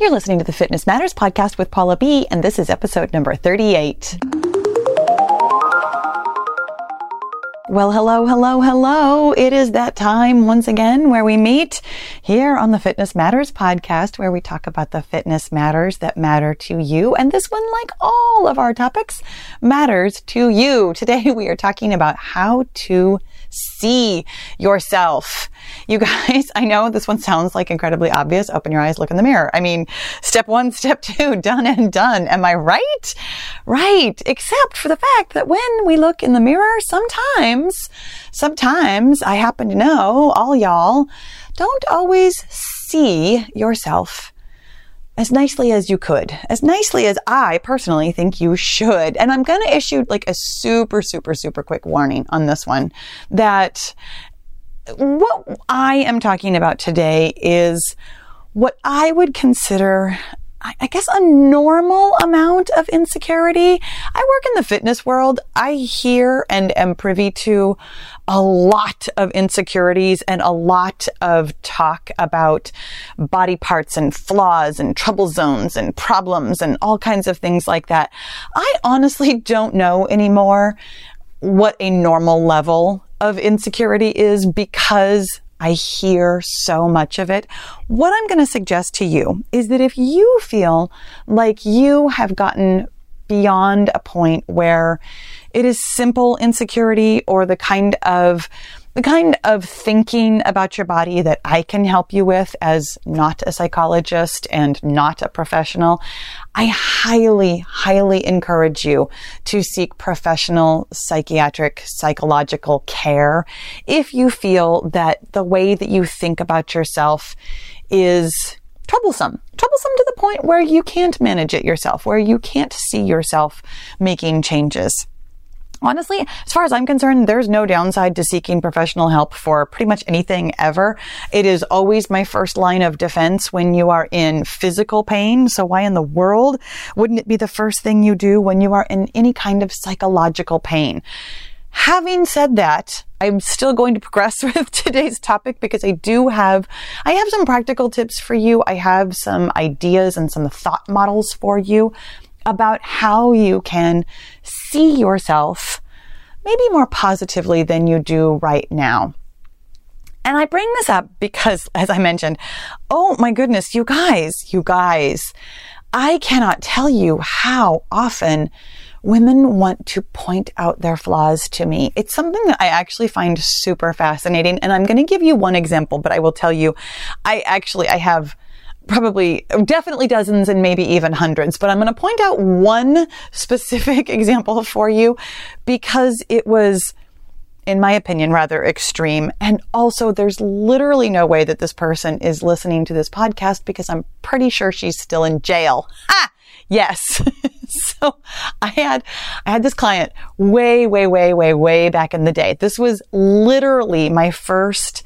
You're listening to the Fitness Matters podcast with Paula B, and this is episode number 38. Well, hello, hello, hello. It is that time once again where we meet here on the Fitness Matters podcast, where we talk about the fitness matters that matter to you. And this one, like all of our topics, matters to you. Today we are talking about how to see yourself. You guys, I know this one sounds like incredibly obvious. Open your eyes, look in the mirror. I mean, step one, step two, done and done. Am I right? Right. Except for the fact that when we look in the mirror, sometimes, sometimes I happen to know all y'all don't always see yourself as nicely as you could, as nicely as I personally think you should. And I'm going to issue like a super, super, super quick warning on this one that what I am talking about today is what I would consider I guess a normal amount of insecurity. I work in the fitness world. I hear and am privy to a lot of insecurities and a lot of talk about body parts and flaws and trouble zones and problems and all kinds of things like that. I honestly don't know anymore what a normal level of insecurity is because I hear so much of it. What I'm going to suggest to you is that if you feel like you have gotten beyond a point where it is simple insecurity or the kind of the kind of thinking about your body that I can help you with as not a psychologist and not a professional, I highly, highly encourage you to seek professional psychiatric, psychological care if you feel that the way that you think about yourself is troublesome. Troublesome to the point where you can't manage it yourself, where you can't see yourself making changes. Honestly, as far as I'm concerned, there's no downside to seeking professional help for pretty much anything ever. It is always my first line of defense when you are in physical pain. So why in the world wouldn't it be the first thing you do when you are in any kind of psychological pain? Having said that, I'm still going to progress with today's topic because I do have, I have some practical tips for you. I have some ideas and some thought models for you about how you can see yourself maybe more positively than you do right now. And I bring this up because, as I mentioned, oh my goodness, you guys, you guys, I cannot tell you how often women want to point out their flaws to me. It's something that I actually find super fascinating. And I'm going to give you one example, but I will tell you, I actually, I have probably definitely dozens and maybe even hundreds, but I'm going to point out one specific example for you because it was in my opinion, rather extreme. And also, there's literally no way that this person is listening to this podcast because I'm pretty sure she's still in jail. Ah, yes. so I had, I had this client way, way, way, way, way back in the day. This was literally my first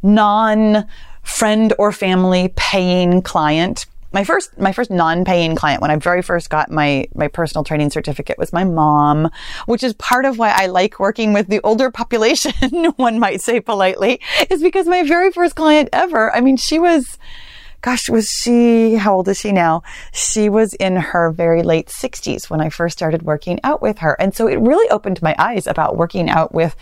non friend or family paying client. My first, my first non-paying client when I very first got my, my personal training certificate was my mom, which is part of why I like working with the older population, one might say politely, is because my very first client ever, I mean, she was, gosh, was she, how old is she now? She was in her very late 60s when I first started working out with her. And so it really opened my eyes about working out with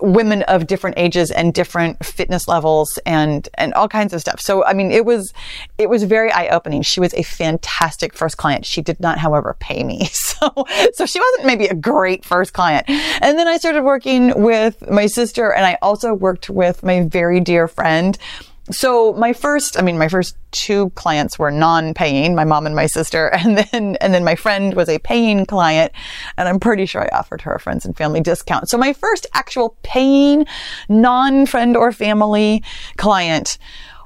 women of different ages and different fitness levels and, and all kinds of stuff. So, I mean, it was, it was very eye opening. She was a fantastic first client. She did not, however, pay me. So, so she wasn't maybe a great first client. And then I started working with my sister and I also worked with my very dear friend so my first, I mean, my first two clients were non-paying, my mom and my sister, and then, and then my friend was a paying client, and I'm pretty sure I offered her a friends and family discount. So my first actual paying non-friend or family client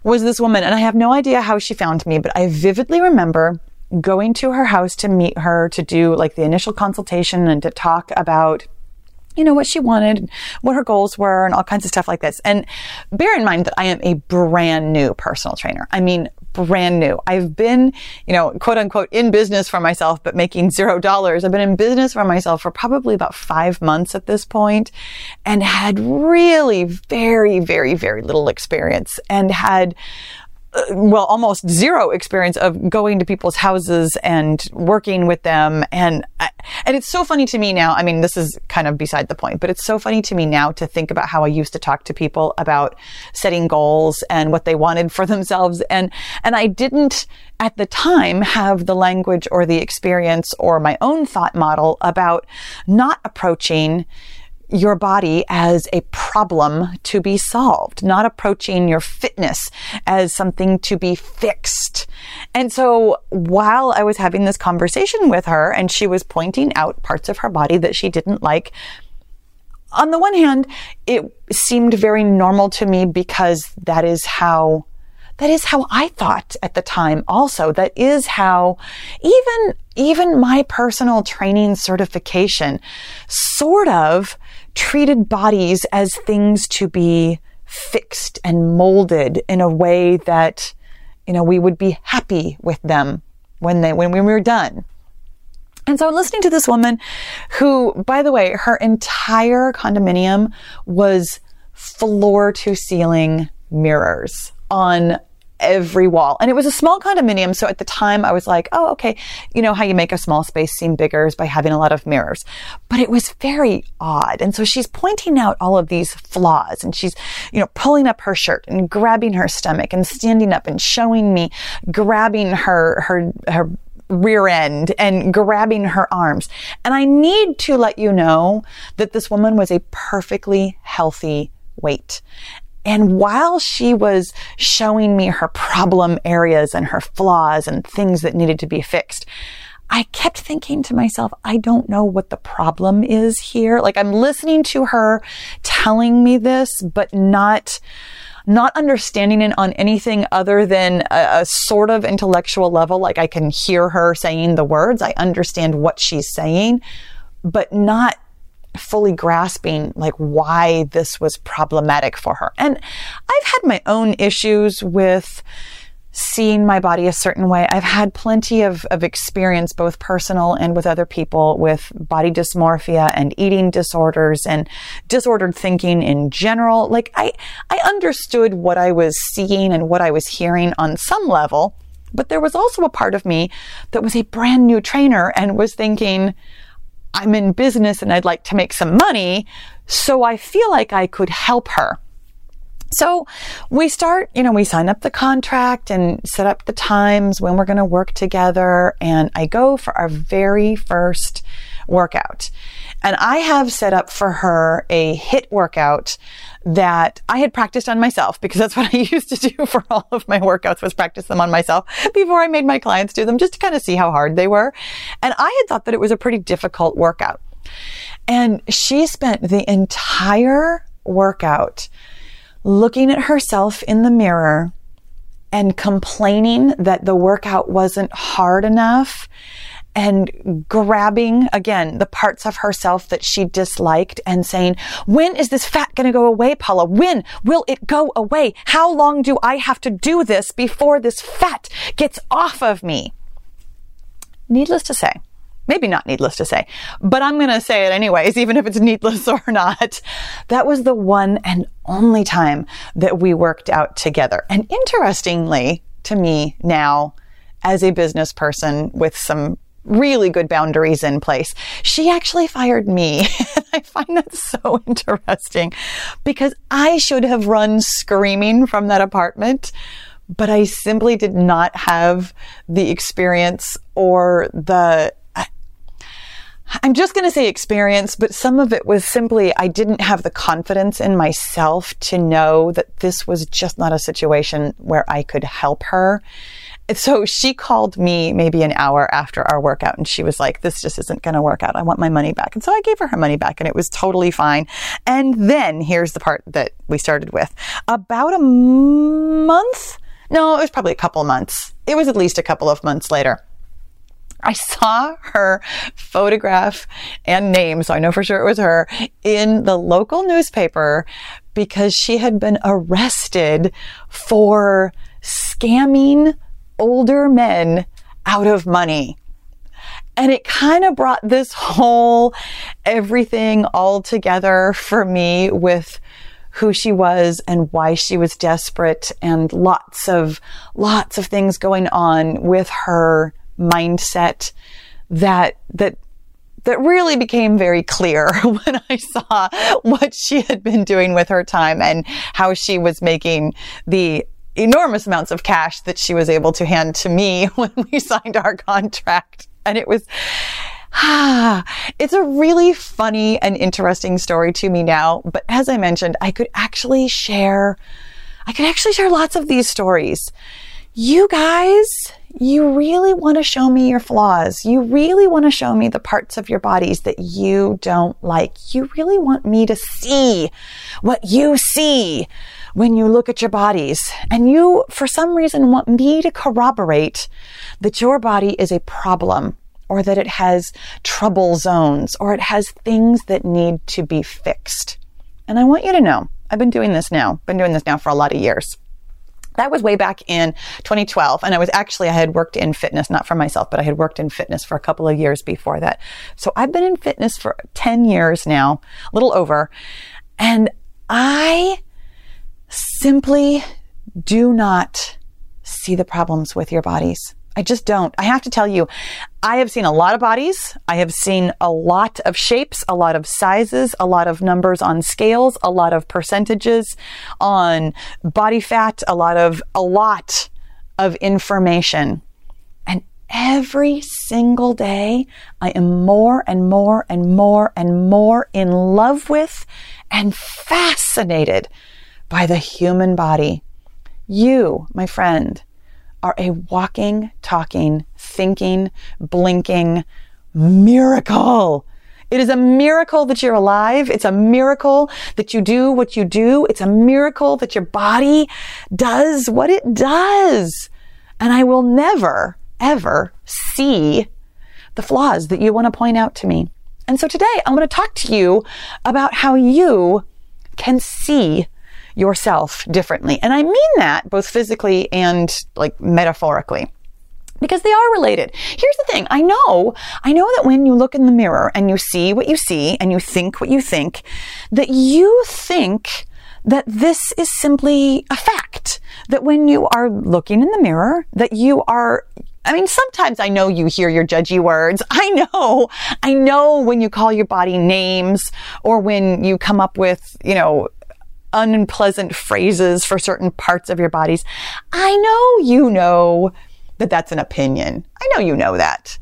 was this woman, and I have no idea how she found me, but I vividly remember going to her house to meet her to do like the initial consultation and to talk about you know, what she wanted, what her goals were, and all kinds of stuff like this. And bear in mind that I am a brand new personal trainer. I mean, brand new. I've been, you know, quote unquote, in business for myself, but making zero dollars. I've been in business for myself for probably about five months at this point and had really very, very, very little experience and had uh, well, almost zero experience of going to people's houses and working with them. And, and it's so funny to me now. I mean, this is kind of beside the point, but it's so funny to me now to think about how I used to talk to people about setting goals and what they wanted for themselves. And, and I didn't at the time have the language or the experience or my own thought model about not approaching your body as a problem to be solved, not approaching your fitness as something to be fixed. And so while I was having this conversation with her and she was pointing out parts of her body that she didn't like, on the one hand, it seemed very normal to me because that is how that is how I thought at the time also. That is how even, even my personal training certification sort of treated bodies as things to be fixed and molded in a way that, you know, we would be happy with them when they, when we were done. And so listening to this woman who, by the way, her entire condominium was floor to ceiling mirrors on every wall. And it was a small condominium. So at the time I was like, oh, okay. You know how you make a small space seem bigger is by having a lot of mirrors. But it was very odd. And so she's pointing out all of these flaws and she's, you know, pulling up her shirt and grabbing her stomach and standing up and showing me grabbing her, her, her rear end and grabbing her arms. And I need to let you know that this woman was a perfectly healthy weight. And while she was showing me her problem areas and her flaws and things that needed to be fixed, I kept thinking to myself, I don't know what the problem is here. Like I'm listening to her telling me this, but not, not understanding it on anything other than a, a, sort of intellectual level. Like I can hear her saying the words. I understand what she's saying, but not fully grasping like why this was problematic for her. And I've had my own issues with seeing my body a certain way. I've had plenty of, of experience, both personal and with other people, with body dysmorphia and eating disorders and disordered thinking in general. Like I, I understood what I was seeing and what I was hearing on some level, but there was also a part of me that was a brand new trainer and was thinking, I'm in business and I'd like to make some money. So I feel like I could help her. So we start, you know, we sign up the contract and set up the times when we're going to work together. And I go for our very first workout. And I have set up for her a HIIT workout that I had practiced on myself because that's what I used to do for all of my workouts was practice them on myself before I made my clients do them just to kind of see how hard they were. And I had thought that it was a pretty difficult workout. And she spent the entire workout looking at herself in the mirror and complaining that the workout wasn't hard enough and grabbing again the parts of herself that she disliked and saying, when is this fat going to go away, Paula? When will it go away? How long do I have to do this before this fat gets off of me? Needless to say, maybe not needless to say, but I'm going to say it anyways, even if it's needless or not. That was the one and only time that we worked out together. And interestingly to me now, as a business person with some really good boundaries in place. She actually fired me. I find that so interesting because I should have run screaming from that apartment, but I simply did not have the experience or the I'm just going to say experience, but some of it was simply I didn't have the confidence in myself to know that this was just not a situation where I could help her so she called me maybe an hour after our workout and she was like, this just isn't going to work out. I want my money back. And so I gave her her money back and it was totally fine. And then here's the part that we started with about a month. No, it was probably a couple months. It was at least a couple of months later. I saw her photograph and name, so I know for sure it was her, in the local newspaper because she had been arrested for scamming older men out of money. And it kind of brought this whole everything all together for me with who she was and why she was desperate and lots of, lots of things going on with her mindset that, that that really became very clear when I saw what she had been doing with her time and how she was making the enormous amounts of cash that she was able to hand to me when we signed our contract. And it was, ah, it's a really funny and interesting story to me now. But as I mentioned, I could actually share, I could actually share lots of these stories. You guys, you really want to show me your flaws. You really want to show me the parts of your bodies that you don't like. You really want me to see what you see when you look at your bodies. And you, for some reason, want me to corroborate that your body is a problem or that it has trouble zones or it has things that need to be fixed. And I want you to know, I've been doing this now, been doing this now for a lot of years. That was way back in 2012. And I was actually, I had worked in fitness, not for myself, but I had worked in fitness for a couple of years before that. So I've been in fitness for 10 years now, a little over. And I simply do not see the problems with your bodies. I just don't. I have to tell you, I have seen a lot of bodies. I have seen a lot of shapes, a lot of sizes, a lot of numbers on scales, a lot of percentages on body fat, a lot of, a lot of information. And every single day, I am more and more and more and more in love with and fascinated by the human body. You, my friend, are a walking, talking, thinking, blinking miracle. It is a miracle that you're alive. It's a miracle that you do what you do. It's a miracle that your body does what it does. And I will never, ever see the flaws that you want to point out to me. And so today I want to talk to you about how you can see yourself differently. And I mean that both physically and like metaphorically because they are related. Here's the thing. I know, I know that when you look in the mirror and you see what you see and you think what you think, that you think that this is simply a fact. That when you are looking in the mirror, that you are I mean, sometimes I know you hear your judgy words. I know, I know when you call your body names or when you come up with, you know, unpleasant phrases for certain parts of your bodies. I know you know that that's an opinion. I know you know that.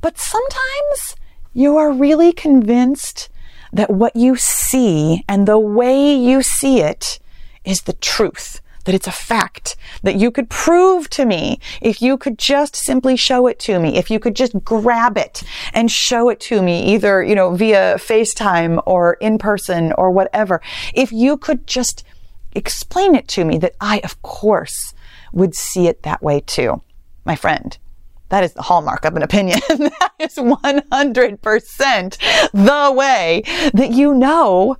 But sometimes you are really convinced that what you see and the way you see it is the truth that it's a fact that you could prove to me if you could just simply show it to me, if you could just grab it and show it to me, either, you know, via FaceTime or in person or whatever. If you could just explain it to me that I, of course, would see it that way too. My friend, that is the hallmark of an opinion. that is 100% the way that you know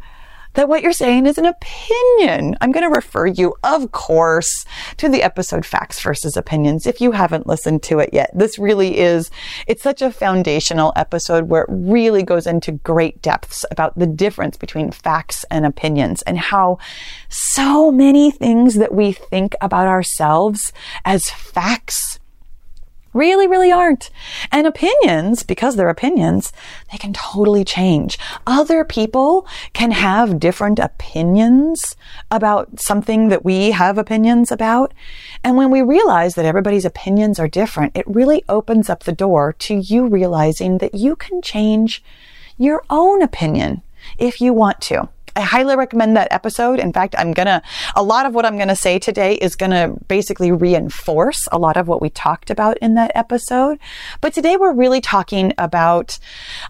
that what you're saying is an opinion. I'm going to refer you, of course, to the episode Facts versus Opinions if you haven't listened to it yet. This really is, it's such a foundational episode where it really goes into great depths about the difference between facts and opinions and how so many things that we think about ourselves as facts really, really aren't. And opinions, because they're opinions, they can totally change. Other people can have different opinions about something that we have opinions about. And when we realize that everybody's opinions are different, it really opens up the door to you realizing that you can change your own opinion if you want to. I highly recommend that episode. In fact, I'm gonna, a lot of what I'm gonna say today is gonna basically reinforce a lot of what we talked about in that episode. But today we're really talking about,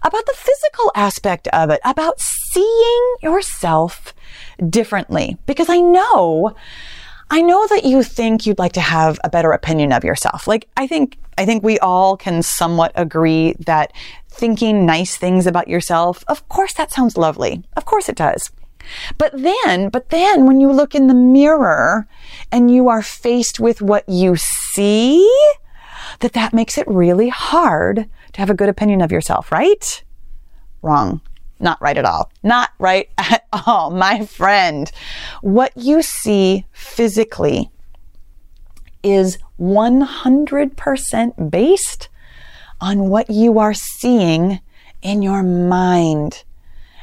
about the physical aspect of it, about seeing yourself differently. Because I know, I know that you think you'd like to have a better opinion of yourself. Like, I think, I think we all can somewhat agree that thinking nice things about yourself, of course that sounds lovely. Of course it does. But then, but then when you look in the mirror and you are faced with what you see, that that makes it really hard to have a good opinion of yourself, right? Wrong. Not right at all. Not right at all, my friend. What you see physically is 100% based on what you are seeing in your mind.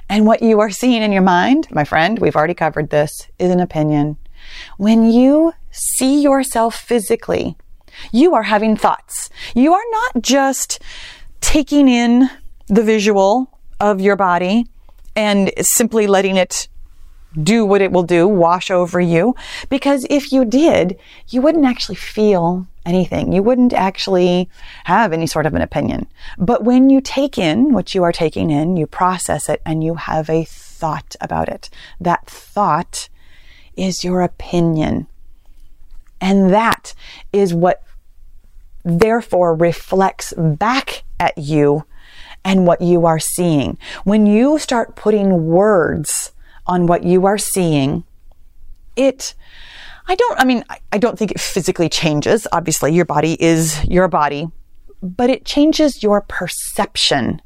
And what you are seeing in your mind, my friend, we've already covered this, is an opinion. When you see yourself physically, you are having thoughts. You are not just taking in the visual of your body and simply letting it do what it will do, wash over you. Because if you did, you wouldn't actually feel anything. You wouldn't actually have any sort of an opinion. But when you take in what you are taking in, you process it and you have a thought about it. That thought is your opinion. And that is what therefore reflects back at you and what you are seeing. When you start putting words on what you are seeing, it I don't, I mean, I don't think it physically changes. Obviously, your body is your body, but it changes your perception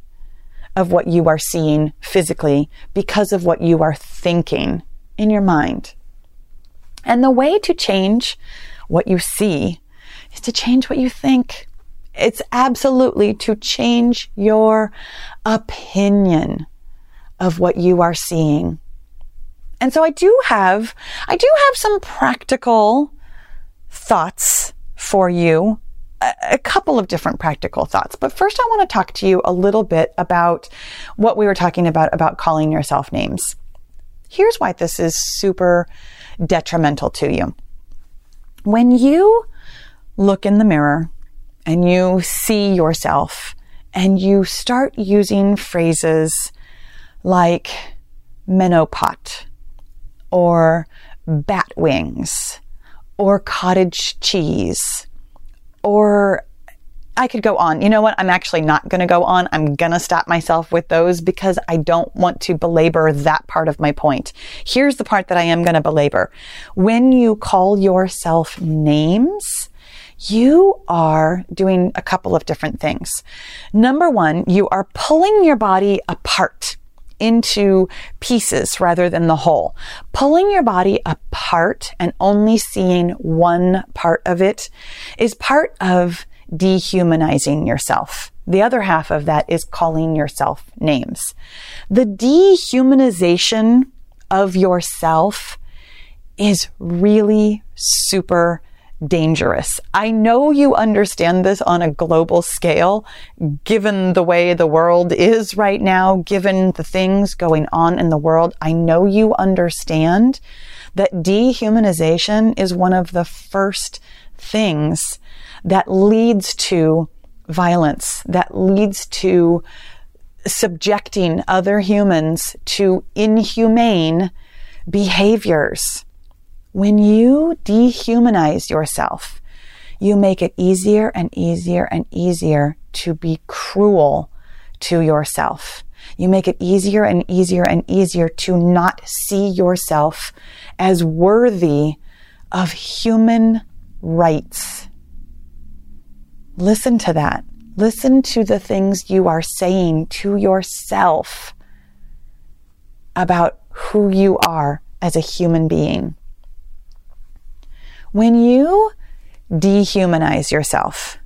of what you are seeing physically because of what you are thinking in your mind. And the way to change what you see is to change what you think. It's absolutely to change your opinion of what you are seeing. And so I do have, I do have some practical thoughts for you. A, a couple of different practical thoughts. But first I want to talk to you a little bit about what we were talking about, about calling yourself names. Here's why this is super detrimental to you. When you look in the mirror and you see yourself and you start using phrases like menopause or bat wings or cottage cheese or I could go on. You know what? I'm actually not going to go on. I'm going to stop myself with those because I don't want to belabor that part of my point. Here's the part that I am going to belabor. When you call yourself names, you are doing a couple of different things. Number one, you are pulling your body apart into pieces rather than the whole. Pulling your body apart and only seeing one part of it is part of dehumanizing yourself. The other half of that is calling yourself names. The dehumanization of yourself is really super dangerous. I know you understand this on a global scale, given the way the world is right now, given the things going on in the world. I know you understand that dehumanization is one of the first things that leads to violence, that leads to subjecting other humans to inhumane behaviors. When you dehumanize yourself, you make it easier and easier and easier to be cruel to yourself. You make it easier and easier and easier to not see yourself as worthy of human rights. Listen to that. Listen to the things you are saying to yourself about who you are as a human being. When you dehumanize yourself,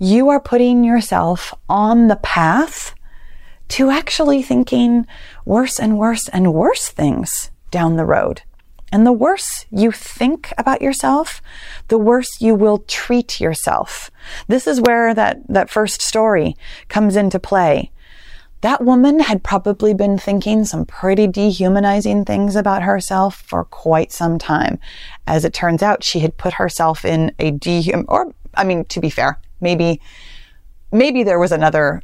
you are putting yourself on the path to actually thinking worse and worse and worse things down the road. And the worse you think about yourself, the worse you will treat yourself. This is where that, that first story comes into play. That woman had probably been thinking some pretty dehumanizing things about herself for quite some time. As it turns out, she had put herself in a dehum, or, I mean, to be fair, maybe, maybe there was another,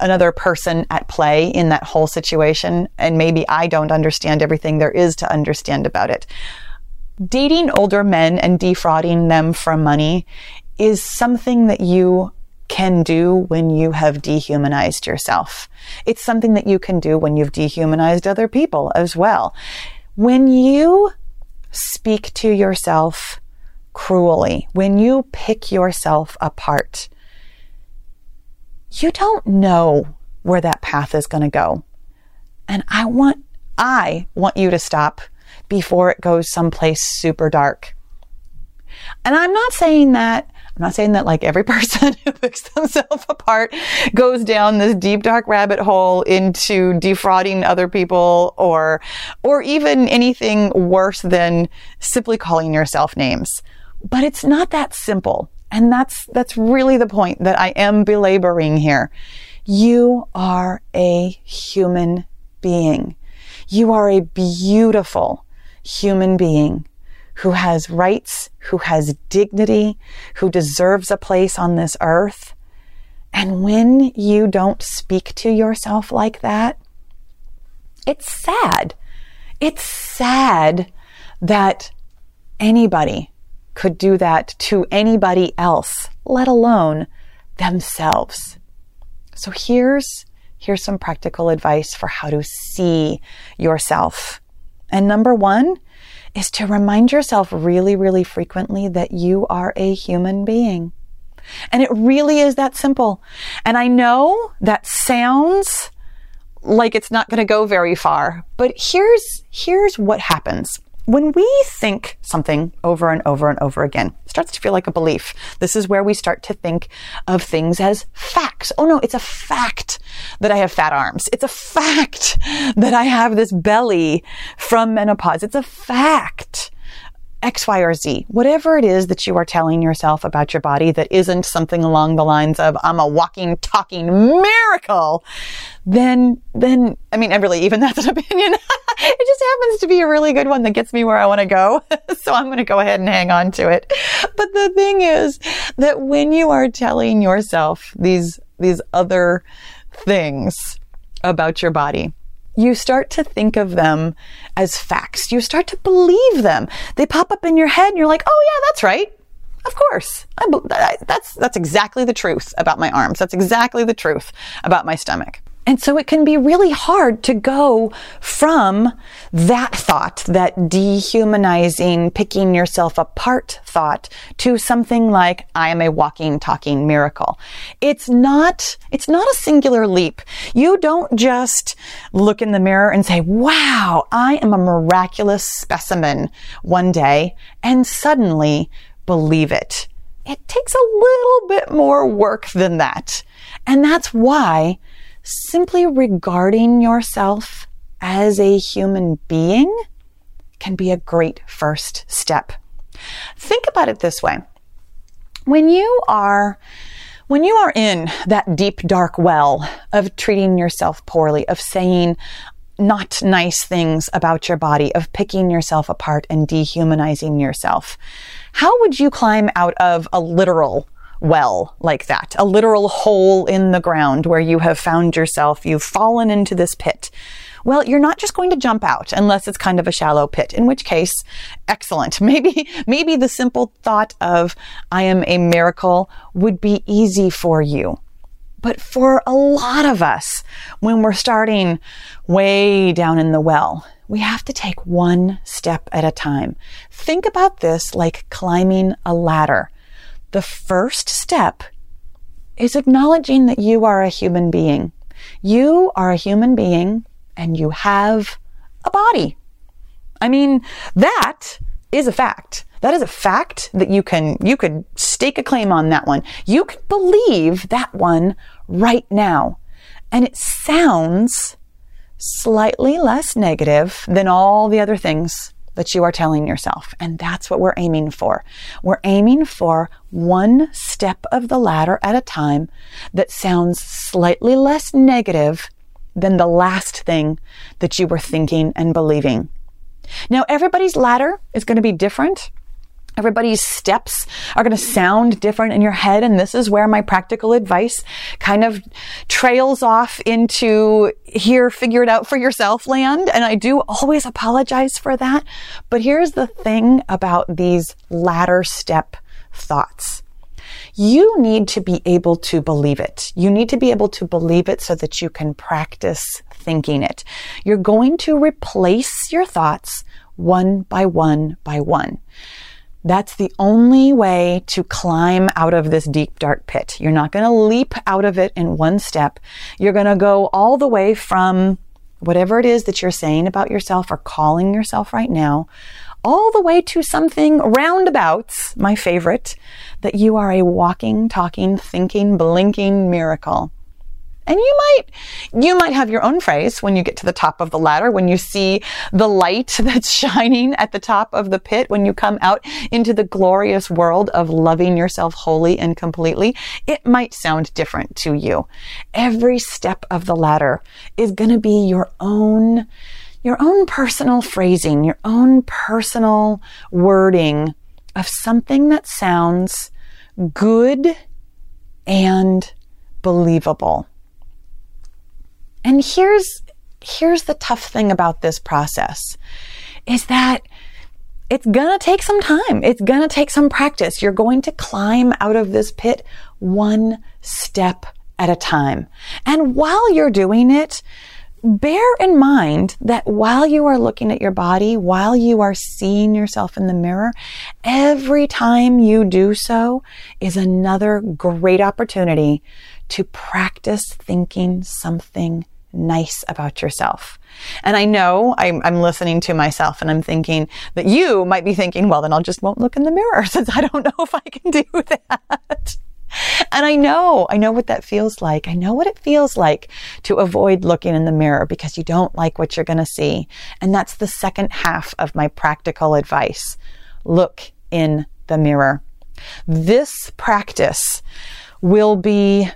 another person at play in that whole situation. And maybe I don't understand everything there is to understand about it. Dating older men and defrauding them for money is something that you can do when you have dehumanized yourself. It's something that you can do when you've dehumanized other people as well. When you speak to yourself cruelly, when you pick yourself apart, you don't know where that path is going to go. And I want, I want you to stop before it goes someplace super dark. And I'm not saying that I'm not saying that like every person who picks themselves apart goes down this deep dark rabbit hole into defrauding other people or or even anything worse than simply calling yourself names. But it's not that simple. And that's that's really the point that I am belaboring here. You are a human being. You are a beautiful human being who has rights, who has dignity, who deserves a place on this earth. And when you don't speak to yourself like that, it's sad. It's sad that anybody could do that to anybody else, let alone themselves. So here's here's some practical advice for how to see yourself. And number 1 is to remind yourself really, really frequently that you are a human being. And it really is that simple. And I know that sounds like it's not going to go very far, but here's, here's what happens when we think something over and over and over again, it starts to feel like a belief. This is where we start to think of things as facts. Oh no, it's a fact that I have fat arms. It's a fact that I have this belly from menopause. It's a fact X, Y, or Z, whatever it is that you are telling yourself about your body that isn't something along the lines of, I'm a walking, talking miracle, then, then, I mean, really, even that's an opinion. It just happens to be a really good one that gets me where I want to go. so I'm going to go ahead and hang on to it. But the thing is that when you are telling yourself these, these other things about your body, you start to think of them as facts. You start to believe them. They pop up in your head and you're like, oh yeah, that's right. Of course. I, that's, that's exactly the truth about my arms. That's exactly the truth about my stomach. And so it can be really hard to go from that thought, that dehumanizing, picking yourself apart thought to something like, I am a walking, talking miracle. It's not, it's not a singular leap. You don't just look in the mirror and say, wow, I am a miraculous specimen one day and suddenly believe it. It takes a little bit more work than that. And that's why simply regarding yourself as a human being can be a great first step. Think about it this way. When you are when you are in that deep dark well of treating yourself poorly, of saying not nice things about your body, of picking yourself apart and dehumanizing yourself, how would you climb out of a literal well like that, a literal hole in the ground where you have found yourself, you've fallen into this pit. Well, you're not just going to jump out unless it's kind of a shallow pit, in which case, excellent. Maybe, maybe the simple thought of, I am a miracle would be easy for you. But for a lot of us, when we're starting way down in the well, we have to take one step at a time. Think about this like climbing a ladder the first step is acknowledging that you are a human being. You are a human being and you have a body. I mean, that is a fact. That is a fact that you can, you could stake a claim on that one. You can believe that one right now. And it sounds slightly less negative than all the other things that you are telling yourself. And that's what we're aiming for. We're aiming for one step of the ladder at a time that sounds slightly less negative than the last thing that you were thinking and believing. Now, everybody's ladder is going to be different. Everybody's steps are going to sound different in your head. And this is where my practical advice kind of trails off into here, figure it out for yourself land. And I do always apologize for that. But here's the thing about these ladder step thoughts. You need to be able to believe it. You need to be able to believe it so that you can practice thinking it. You're going to replace your thoughts one by one by one. That's the only way to climb out of this deep, dark pit. You're not going to leap out of it in one step. You're going to go all the way from whatever it is that you're saying about yourself or calling yourself right now, all the way to something roundabouts, my favorite, that you are a walking, talking, thinking, blinking miracle. And you might, you might have your own phrase when you get to the top of the ladder, when you see the light that's shining at the top of the pit, when you come out into the glorious world of loving yourself wholly and completely. It might sound different to you. Every step of the ladder is going to be your own, your own personal phrasing, your own personal wording of something that sounds good and believable. And here's, here's the tough thing about this process is that it's gonna take some time. It's gonna take some practice. You're going to climb out of this pit one step at a time. And while you're doing it, bear in mind that while you are looking at your body, while you are seeing yourself in the mirror, every time you do so is another great opportunity to practice thinking something nice about yourself. And I know I'm, I'm, listening to myself and I'm thinking that you might be thinking, well, then I'll just won't look in the mirror since I don't know if I can do that. And I know, I know what that feels like. I know what it feels like to avoid looking in the mirror because you don't like what you're going to see. And that's the second half of my practical advice. Look in the mirror. This practice will be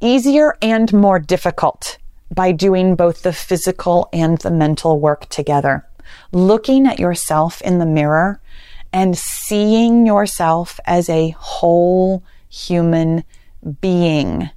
easier and more difficult by doing both the physical and the mental work together. Looking at yourself in the mirror and seeing yourself as a whole human being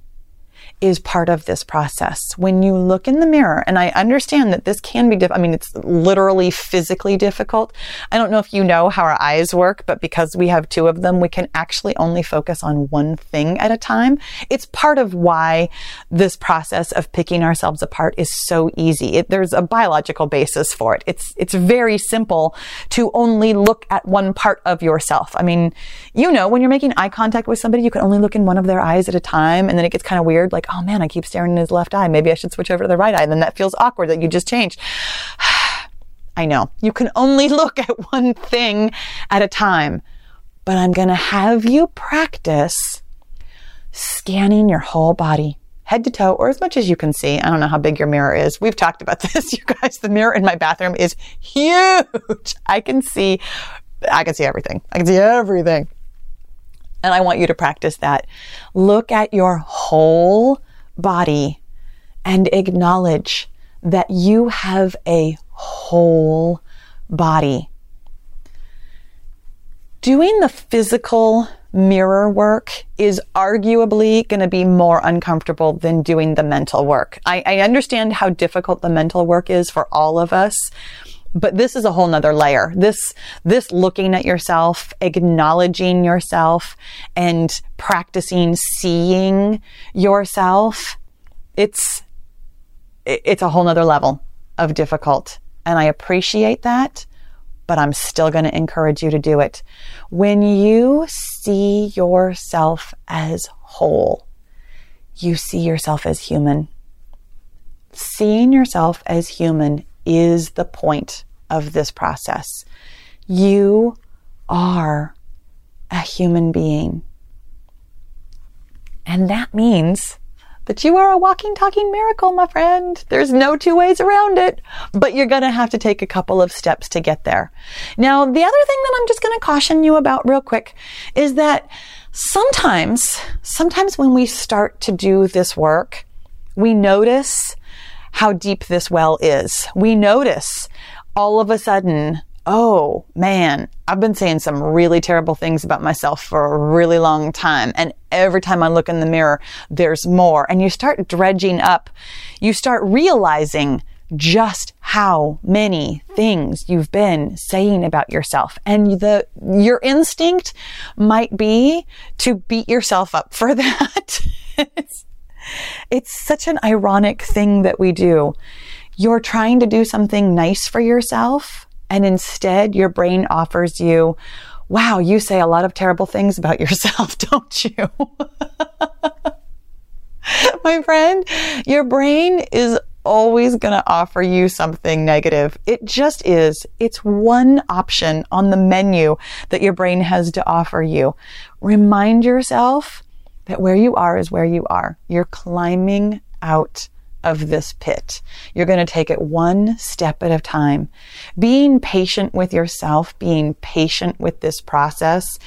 is part of this process. When you look in the mirror, and I understand that this can be. I mean, it's literally physically difficult. I don't know if you know how our eyes work, but because we have two of them, we can actually only focus on one thing at a time. It's part of why this process of picking ourselves apart is so easy. It, there's a biological basis for it. It's, it's very simple to only look at one part of yourself. I mean, you know, when you're making eye contact with somebody, you can only look in one of their eyes at a time, and then it gets kind of weird. Like, oh man, I keep staring in his left eye. Maybe I should switch over to the right eye. Then that feels awkward that you just changed. I know you can only look at one thing at a time, but I'm going to have you practice scanning your whole body head to toe or as much as you can see. I don't know how big your mirror is. We've talked about this, you guys. The mirror in my bathroom is huge. I can see, I can see everything. I can see everything. And I want you to practice that. Look at your whole body and acknowledge that you have a whole body. Doing the physical mirror work is arguably going to be more uncomfortable than doing the mental work. I, I, understand how difficult the mental work is for all of us. But this is a whole nother layer. This, this looking at yourself, acknowledging yourself and practicing seeing yourself. It's, it's a whole nother level of difficult. And I appreciate that, but I'm still going to encourage you to do it. When you see yourself as whole, you see yourself as human. Seeing yourself as human is the point of this process. You are a human being. And that means that you are a walking, talking miracle, my friend. There's no two ways around it, but you're going to have to take a couple of steps to get there. Now, the other thing that I'm just going to caution you about real quick is that sometimes, sometimes when we start to do this work, we notice how deep this well is. We notice all of a sudden, oh man, I've been saying some really terrible things about myself for a really long time. And every time I look in the mirror, there's more. And you start dredging up, you start realizing just how many things you've been saying about yourself. And the, your instinct might be to beat yourself up for that. It's such an ironic thing that we do. You're trying to do something nice for yourself, and instead your brain offers you, wow, you say a lot of terrible things about yourself, don't you? My friend, your brain is always going to offer you something negative. It just is. It's one option on the menu that your brain has to offer you. Remind yourself that where you are is where you are. You're climbing out of this pit. You're going to take it one step at a time. Being patient with yourself, being patient with this process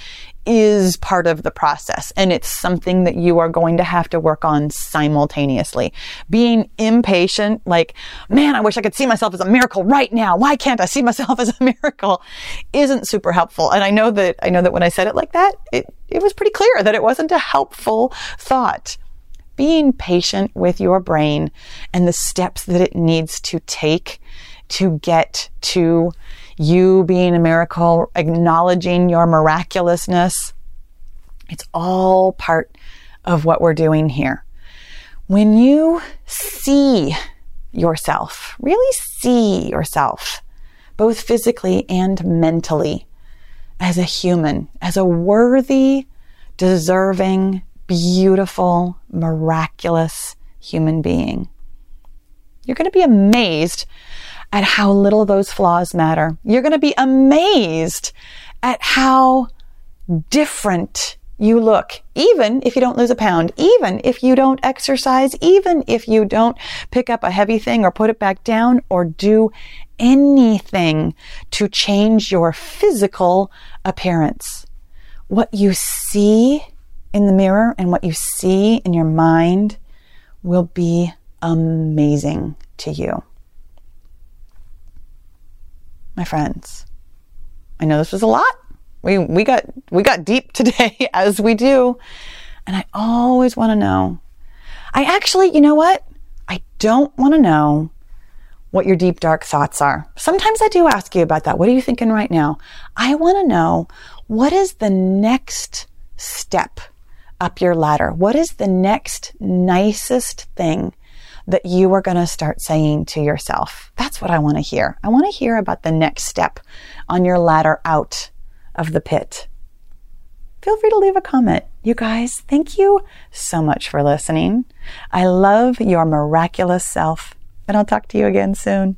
is part of the process and it's something that you are going to have to work on simultaneously. Being impatient, like, man, I wish I could see myself as a miracle right now. Why can't I see myself as a miracle? Isn't super helpful. And I know that, I know that when I said it like that, it, it was pretty clear that it wasn't a helpful thought being patient with your brain and the steps that it needs to take to get to you being a miracle, acknowledging your miraculousness. It's all part of what we're doing here. When you see yourself, really see yourself, both physically and mentally, as a human, as a worthy, deserving, beautiful, miraculous human being. You're going to be amazed at how little those flaws matter. You're going to be amazed at how different you look, even if you don't lose a pound, even if you don't exercise, even if you don't pick up a heavy thing or put it back down or do anything to change your physical appearance. What you see in the mirror and what you see in your mind will be amazing to you. My friends, I know this was a lot. We, we got, we got deep today as we do. And I always want to know. I actually, you know what? I don't want to know what your deep, dark thoughts are. Sometimes I do ask you about that. What are you thinking right now? I want to know what is the next step up your ladder? What is the next nicest thing that you are going to start saying to yourself? That's what I want to hear. I want to hear about the next step on your ladder out of the pit. Feel free to leave a comment. You guys, thank you so much for listening. I love your miraculous self, and I'll talk to you again soon.